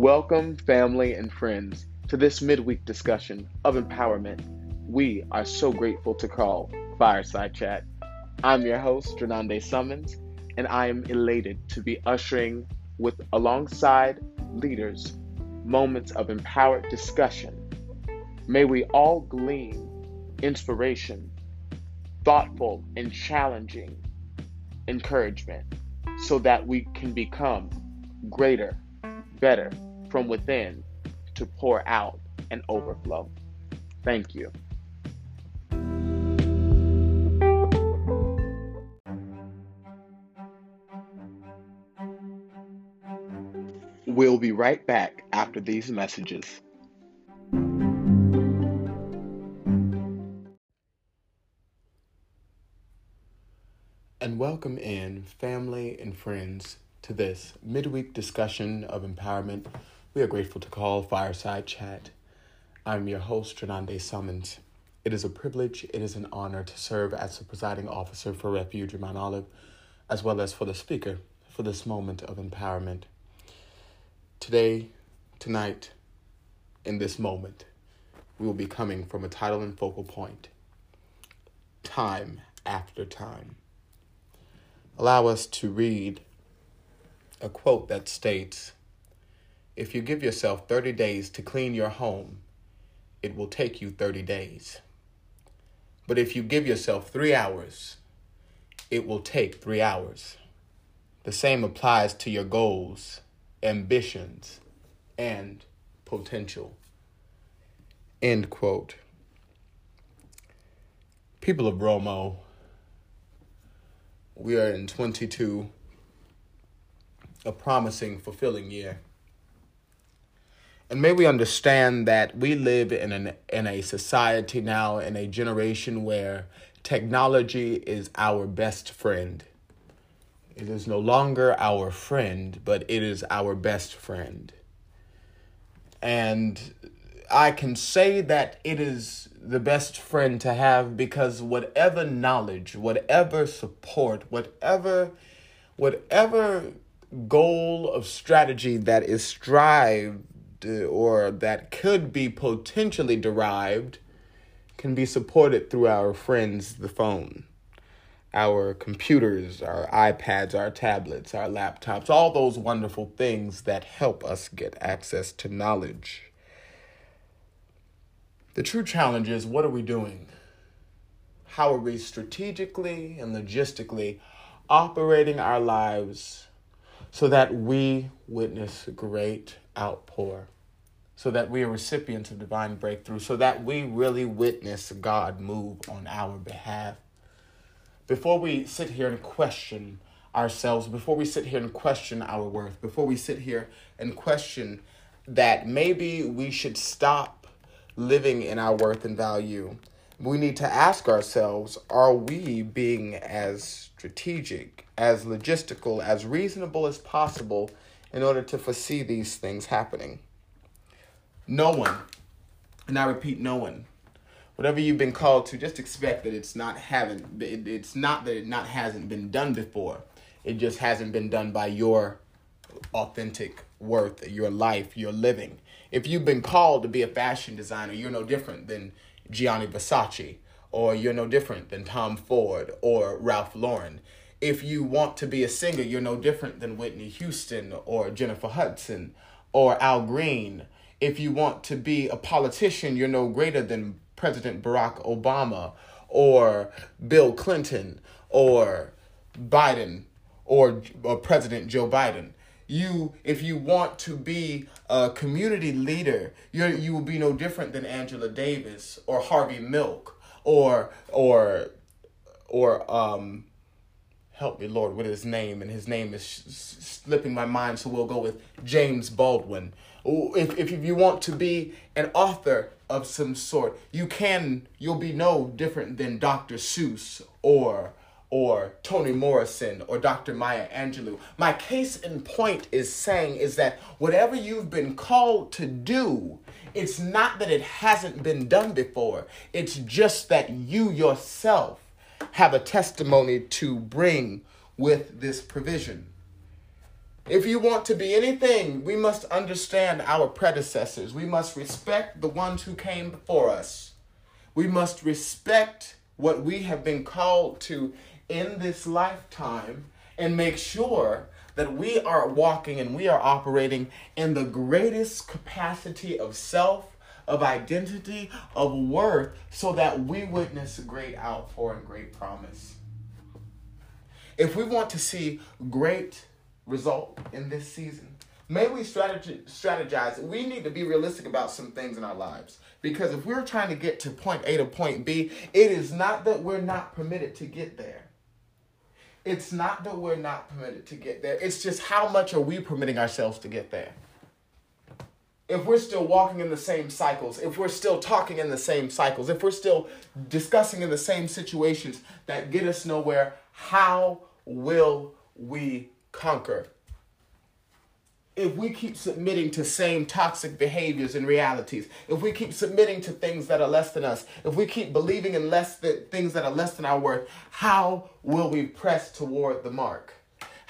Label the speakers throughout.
Speaker 1: Welcome, family and friends, to this midweek discussion of empowerment. We are so grateful to call Fireside Chat. I'm your host, Drenande Summons, and I am elated to be ushering with alongside leaders moments of empowered discussion. May we all glean inspiration, thoughtful and challenging encouragement so that we can become greater, better from within to pour out and overflow. Thank you. We'll be right back after these messages. And welcome in family and friends to this midweek discussion of empowerment we are grateful to call Fireside Chat. I'm your host, Renande Summons. It is a privilege, it is an honor to serve as the presiding officer for Refuge in Mount Olive, as well as for the speaker for this moment of empowerment. Today, tonight, in this moment, we will be coming from a title and focal point Time After Time. Allow us to read a quote that states If you give yourself 30 days to clean your home, it will take you 30 days. But if you give yourself three hours, it will take three hours. The same applies to your goals, ambitions, and potential. End quote. People of Romo, we are in 22 a promising, fulfilling year. And may we understand that we live in an in a society now in a generation where technology is our best friend. It is no longer our friend, but it is our best friend. And I can say that it is the best friend to have because whatever knowledge, whatever support, whatever whatever goal of strategy that is strived or that could be potentially derived can be supported through our friends, the phone, our computers, our iPads, our tablets, our laptops, all those wonderful things that help us get access to knowledge. The true challenge is what are we doing? How are we strategically and logistically operating our lives so that we witness great outpour, so that we are recipients of divine breakthrough, so that we really witness God move on our behalf. Before we sit here and question ourselves, before we sit here and question our worth, before we sit here and question that maybe we should stop living in our worth and value, we need to ask ourselves are we being as strategic, as logistical, as reasonable as possible in order to foresee these things happening? No one, and I repeat, no one. Whatever you've been called to, just expect that it's not having it's not that it not hasn't been done before. It just hasn't been done by your authentic worth, your life, your living. If you've been called to be a fashion designer, you're no different than Gianni Versace, or you're no different than Tom Ford or Ralph Lauren. If you want to be a singer, you're no different than Whitney Houston or Jennifer Hudson or Al Green. If you want to be a politician, you're no greater than President Barack Obama or Bill Clinton or Biden or, or President Joe Biden you if you want to be a community leader you you will be no different than Angela Davis or Harvey Milk or or or um help me lord with his name and his name is slipping my mind so we'll go with James Baldwin if if you want to be an author of some sort you can you'll be no different than Dr. Seuss or or Toni Morrison or Dr. Maya Angelou. My case in point is saying is that whatever you've been called to do, it's not that it hasn't been done before. It's just that you yourself have a testimony to bring with this provision. If you want to be anything, we must understand our predecessors. We must respect the ones who came before us. We must respect what we have been called to in this lifetime and make sure that we are walking and we are operating in the greatest capacity of self, of identity, of worth, so that we witness great outpour and great promise. If we want to see great result in this season. May we strategize. We need to be realistic about some things in our lives. Because if we're trying to get to point A to point B, it is not that we're not permitted to get there. It's not that we're not permitted to get there. It's just how much are we permitting ourselves to get there? If we're still walking in the same cycles, if we're still talking in the same cycles, if we're still discussing in the same situations that get us nowhere, how will we conquer. If we keep submitting to same toxic behaviors and realities, if we keep submitting to things that are less than us, if we keep believing in less than things that are less than our worth, how will we press toward the mark?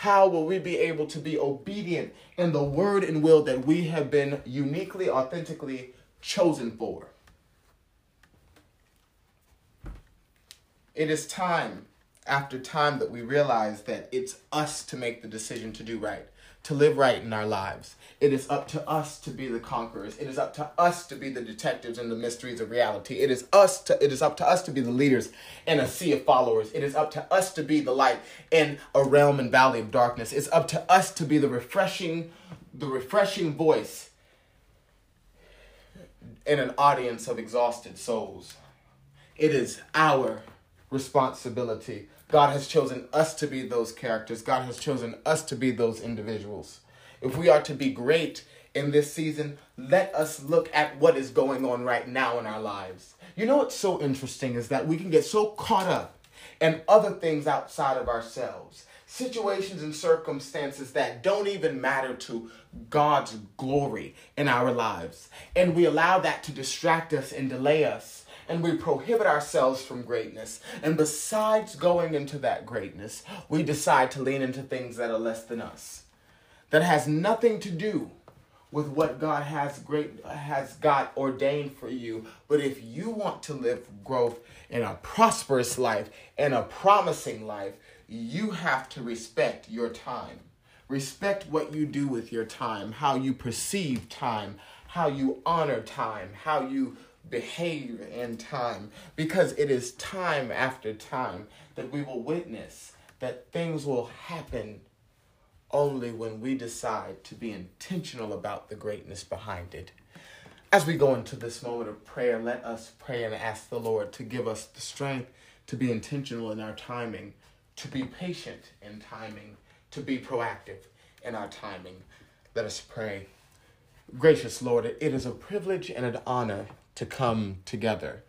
Speaker 1: How will we be able to be obedient in the word and will that we have been uniquely, authentically chosen for? It is time after time that we realize that it's us to make the decision to do right, to live right in our lives. It is up to us to be the conquerors. It is up to us to be the detectives in the mysteries of reality. It is us to it is up to us to be the leaders in a sea of followers. It is up to us to be the light in a realm and valley of darkness. It's up to us to be the refreshing the refreshing voice in an audience of exhausted souls. It is our responsibility God has chosen us to be those characters. God has chosen us to be those individuals. If we are to be great in this season, let us look at what is going on right now in our lives. You know what's so interesting is that we can get so caught up in other things outside of ourselves, situations and circumstances that don't even matter to God's glory in our lives. And we allow that to distract us and delay us and we prohibit ourselves from greatness. And besides going into that greatness, we decide to lean into things that are less than us. That has nothing to do with what God has great has God ordained for you. But if you want to live growth in a prosperous life and a promising life, you have to respect your time. Respect what you do with your time, how you perceive time, how you honor time, how you behave in time because it is time after time that we will witness that things will happen only when we decide to be intentional about the greatness behind it. As we go into this moment of prayer, let us pray and ask the Lord to give us the strength to be intentional in our timing, to be patient in timing, to be proactive in our timing. Let us pray. Gracious Lord, it is a privilege and an honor to come together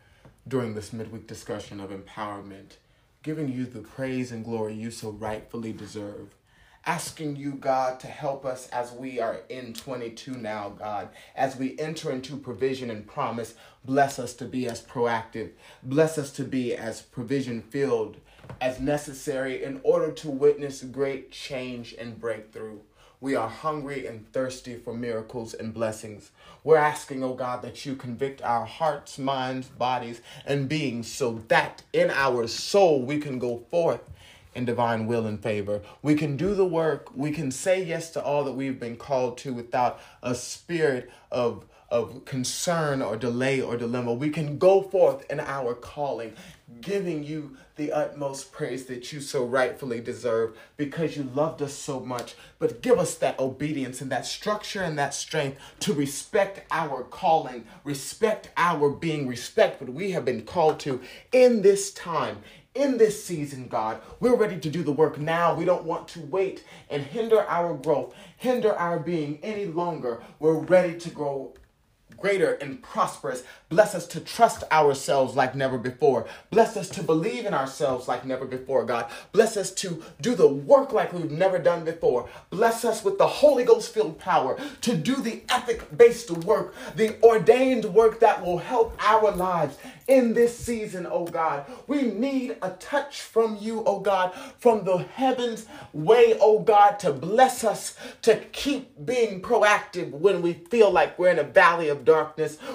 Speaker 1: during this midweek discussion of empowerment, giving you the praise and glory you so rightfully deserve. Asking you, God, to help us as we are in 22 now, God, as we enter into provision and promise. Bless us to be as proactive. Bless us to be as provision filled as necessary in order to witness great change and breakthrough. We are hungry and thirsty for miracles and blessings. We're asking, oh God, that you convict our hearts, minds, bodies, and beings so that in our soul we can go forth in divine will and favor. We can do the work. We can say yes to all that we've been called to without a spirit of of concern or delay or dilemma. We can go forth in our calling, giving you the utmost praise that you so rightfully deserve because you loved us so much. But give us that obedience and that structure and that strength to respect our calling, respect our being, respect what we have been called to in this time, in this season, God. We're ready to do the work now. We don't want to wait and hinder our growth, hinder our being any longer. We're ready to grow greater and prosperous. Bless us to trust ourselves like never before. Bless us to believe in ourselves like never before, God. Bless us to do the work like we've never done before. Bless us with the Holy Ghost filled power to do the ethic based work, the ordained work that will help our lives in this season, oh God. We need a touch from you, oh God, from the heavens way, oh God, to bless us to keep being proactive when we feel like we're in a valley of darkness,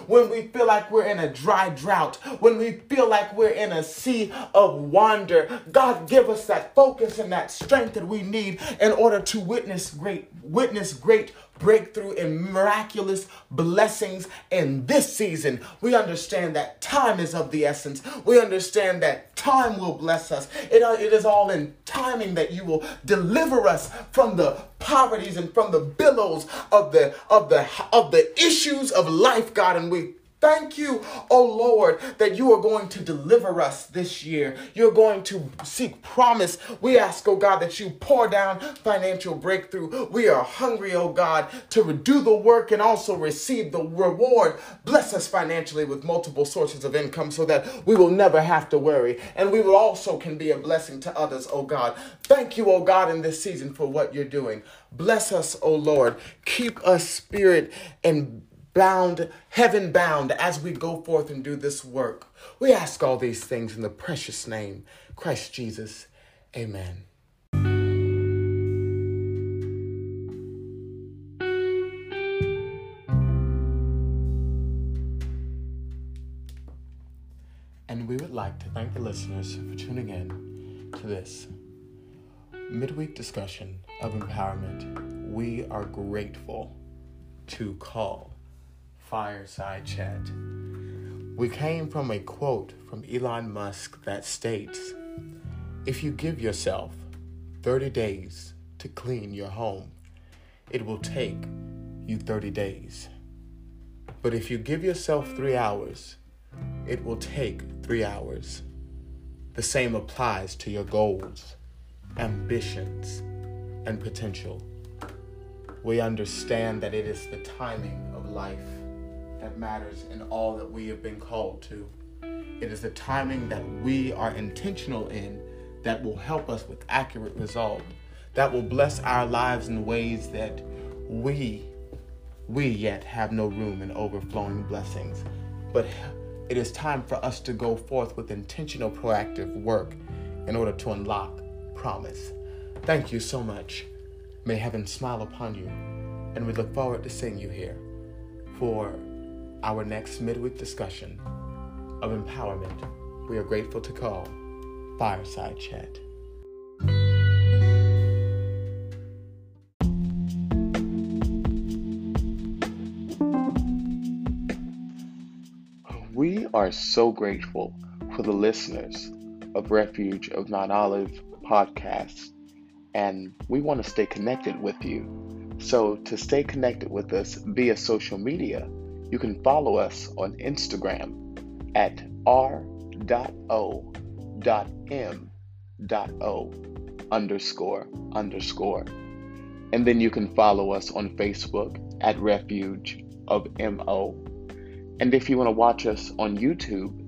Speaker 1: when we feel like we're in a dry drought, when we feel like we're in a sea of wander. God, give us that focus and that strength that we need in order to witness great, witness great breakthrough and miraculous blessings in this season. We understand that time is of the essence. We understand that time will bless us. It, uh, it is all in timing that you will deliver us from the poverties and from the billows of the of the of the issues of life, God. And we Thank you, oh Lord, that you are going to deliver us this year. You're going to seek promise. We ask, oh God, that you pour down financial breakthrough. We are hungry, oh God, to do the work and also receive the reward. Bless us financially with multiple sources of income so that we will never have to worry. And we will also can be a blessing to others, oh God. Thank you, oh God, in this season for what you're doing. Bless us, oh Lord. Keep us spirit and bound, heaven bound, as we go forth and do this work. We ask all these things in the precious name, Christ Jesus. Amen. And we would like to thank the listeners for tuning in to this midweek discussion of empowerment. We are grateful to call fireside chat. We came from a quote from Elon Musk that states If you give yourself 30 days to clean your home, it will take you 30 days. But if you give yourself three hours, it will take three hours. The same applies to your goals, ambitions, and potential. We understand that it is the timing of life that matters in all that we have been called to. It is the timing that we are intentional in that will help us with accurate resolve, that will bless our lives in ways that we, we yet have no room in overflowing blessings. But it is time for us to go forth with intentional, proactive work in order to unlock promise. Thank you so much. May heaven smile upon you, and we look forward to seeing you here for our next midweek discussion of empowerment, we are grateful to call Fireside Chat. We are so grateful for the listeners of Refuge of Mount Olive podcast, and we want to stay connected with you. So, to stay connected with us via social media, you can follow us on Instagram at r.o.m.o underscore underscore. And then you can follow us on Facebook at Refuge of MO. And if you want to watch us on YouTube,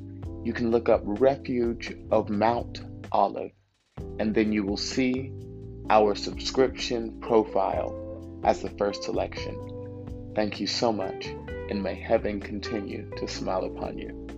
Speaker 1: you can look up Refuge of Mount Olive, and then you will see our subscription profile as the first selection. Thank you so much and may heaven continue to smile upon you.